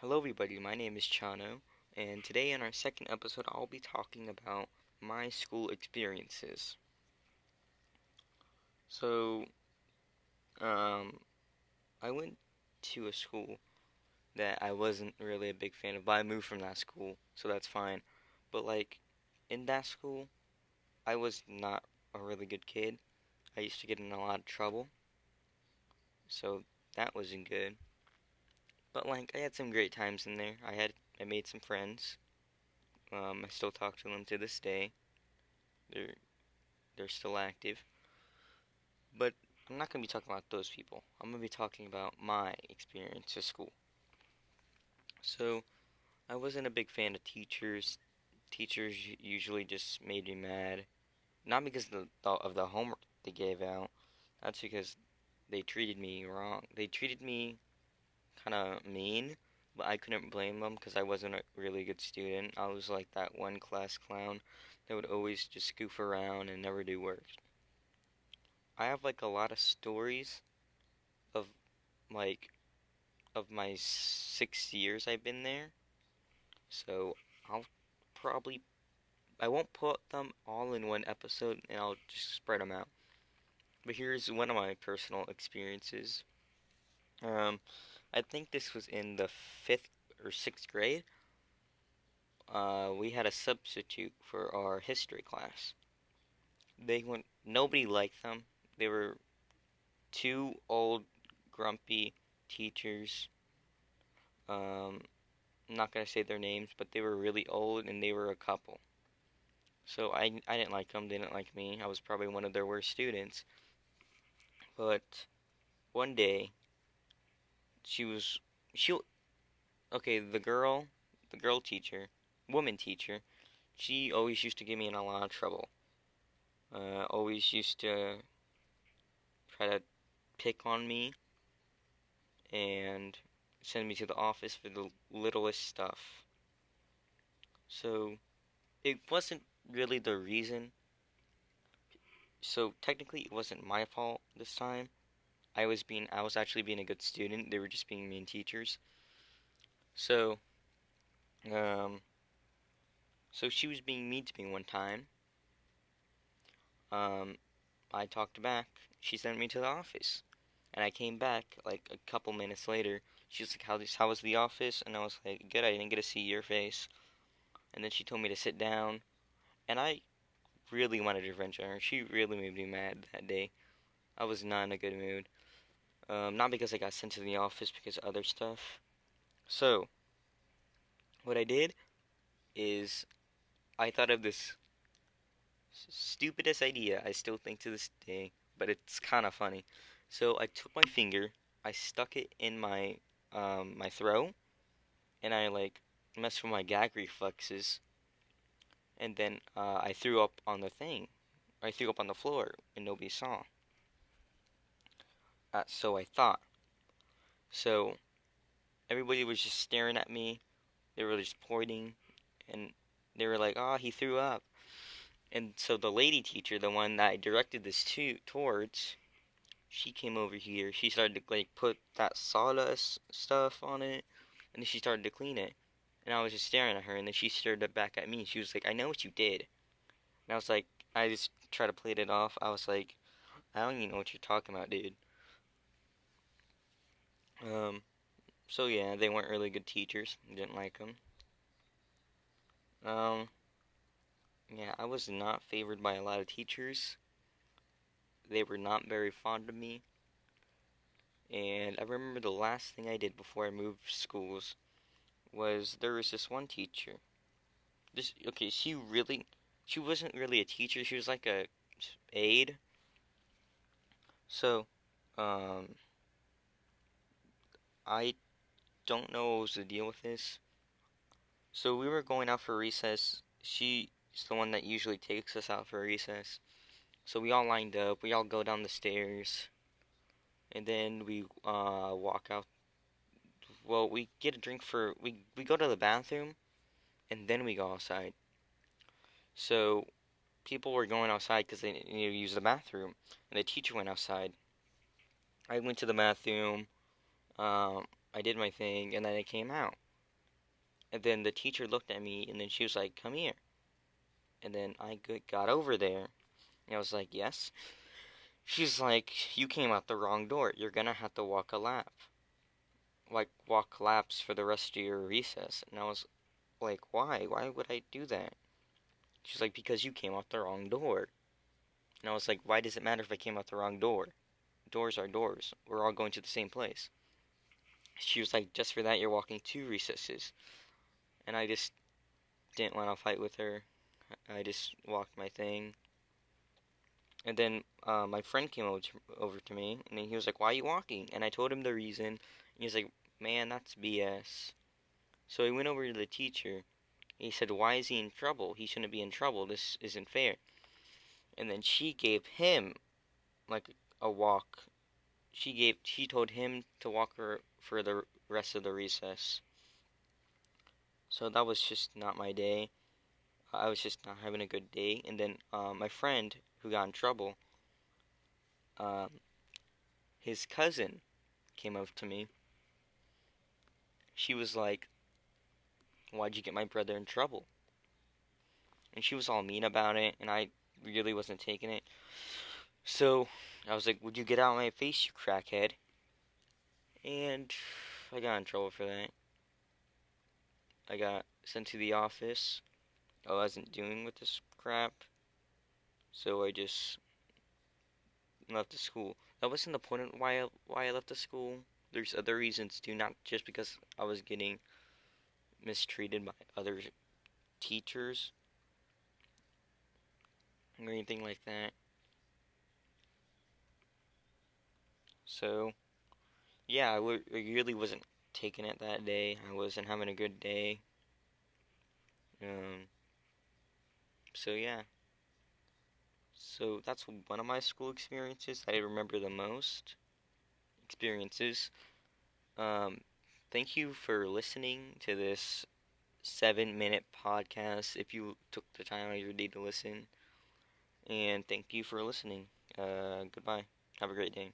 Hello, everybody. My name is Chano, and today, in our second episode, I'll be talking about my school experiences. So, um, I went to a school that I wasn't really a big fan of, but I moved from that school, so that's fine. But, like, in that school, I was not a really good kid. I used to get in a lot of trouble, so that wasn't good. But like, I had some great times in there. I had I made some friends. Um, I still talk to them to this day. They're they're still active. But I'm not gonna be talking about those people. I'm gonna be talking about my experience at school. So, I wasn't a big fan of teachers. Teachers usually just made me mad, not because of the, of the homework they gave out. That's because they treated me wrong. They treated me kind of mean, but I couldn't blame them because I wasn't a really good student. I was like that one class clown that would always just goof around and never do work. I have like a lot of stories of like of my six years I've been there. So I'll probably I won't put them all in one episode and I'll just spread them out. But here's one of my personal experiences. Um, I think this was in the fifth or sixth grade. Uh, we had a substitute for our history class. They went. Nobody liked them. They were two old, grumpy teachers. Um, I'm not gonna say their names, but they were really old and they were a couple. So I I didn't like them. They didn't like me. I was probably one of their worst students. But one day she was she okay the girl the girl teacher woman teacher she always used to get me in a lot of trouble. Uh, always used to try to pick on me and send me to the office for the littlest stuff. So it wasn't really the reason. So technically it wasn't my fault this time I was being I was actually being a good student. They were just being mean teachers. So um so she was being mean to me one time. Um I talked back. She sent me to the office. And I came back like a couple minutes later. She was like, "How this? How was the office?" And I was like, "Good. I didn't get to see your face." And then she told me to sit down, and I really wanted revenge on her. She really made me mad that day. I was not in a good mood. Um, not because I got sent to the office, because other stuff. So, what I did is I thought of this stupidest idea I still think to this day, but it's kind of funny. So I took my finger, I stuck it in my um, my throat, and I like messed with my gag reflexes, and then uh, I threw up on the thing. I threw up on the floor, and nobody saw. Uh, so I thought. So everybody was just staring at me. They were just pointing, and they were like, "Oh, he threw up." And so the lady teacher, the one that I directed this to towards, she came over here. She started to like put that sawdust stuff on it, and then she started to clean it. And I was just staring at her, and then she stared back at me. She was like, "I know what you did." And I was like, I just tried to play it off. I was like, "I don't even know what you're talking about, dude." Um, so yeah, they weren't really good teachers. Didn't like them. Um, yeah, I was not favored by a lot of teachers. They were not very fond of me. And I remember the last thing I did before I moved schools was there was this one teacher. This okay, she really she wasn't really a teacher, she was like a aide. So, um I don't know what was the deal with this. So we were going out for recess. She's the one that usually takes us out for recess. So we all lined up. We all go down the stairs. And then we uh, walk out. Well, we get a drink for. We, we go to the bathroom. And then we go outside. So people were going outside because they needed to use the bathroom. And the teacher went outside. I went to the bathroom um, I did my thing, and then I came out. And then the teacher looked at me, and then she was like, "Come here." And then I got over there, and I was like, "Yes." She's like, "You came out the wrong door. You're gonna have to walk a lap." Like walk laps for the rest of your recess. And I was like, "Why? Why would I do that?" She's like, "Because you came out the wrong door." And I was like, "Why does it matter if I came out the wrong door?" Doors are doors. We're all going to the same place. She was like, "Just for that, you're walking two recesses." And I just didn't want to fight with her. I just walked my thing. And then uh, my friend came over to, over to me, and he was like, "Why are you walking?" And I told him the reason. And he was like, "Man, that's BS." So he went over to the teacher. He said, "Why is he in trouble? He shouldn't be in trouble. This isn't fair." And then she gave him like a walk. She gave she told him to walk her for the rest of the recess. So that was just not my day. I was just not having a good day. And then uh, my friend who got in trouble, um, his cousin came up to me. She was like, Why'd you get my brother in trouble? And she was all mean about it, and I really wasn't taking it. So I was like, Would you get out of my face, you crackhead? And I got in trouble for that. I got sent to the office. I wasn't doing with this crap. So I just left the school. That wasn't the point of why I, why I left the school. There's other reasons too, not just because I was getting mistreated by other teachers or anything like that. So, yeah, I, w- I really wasn't taking it that day. I wasn't having a good day. Um, so yeah. So that's one of my school experiences that I remember the most. Experiences. Um, thank you for listening to this seven minute podcast if you took the time out of your day to listen. And thank you for listening. Uh, goodbye. Have a great day.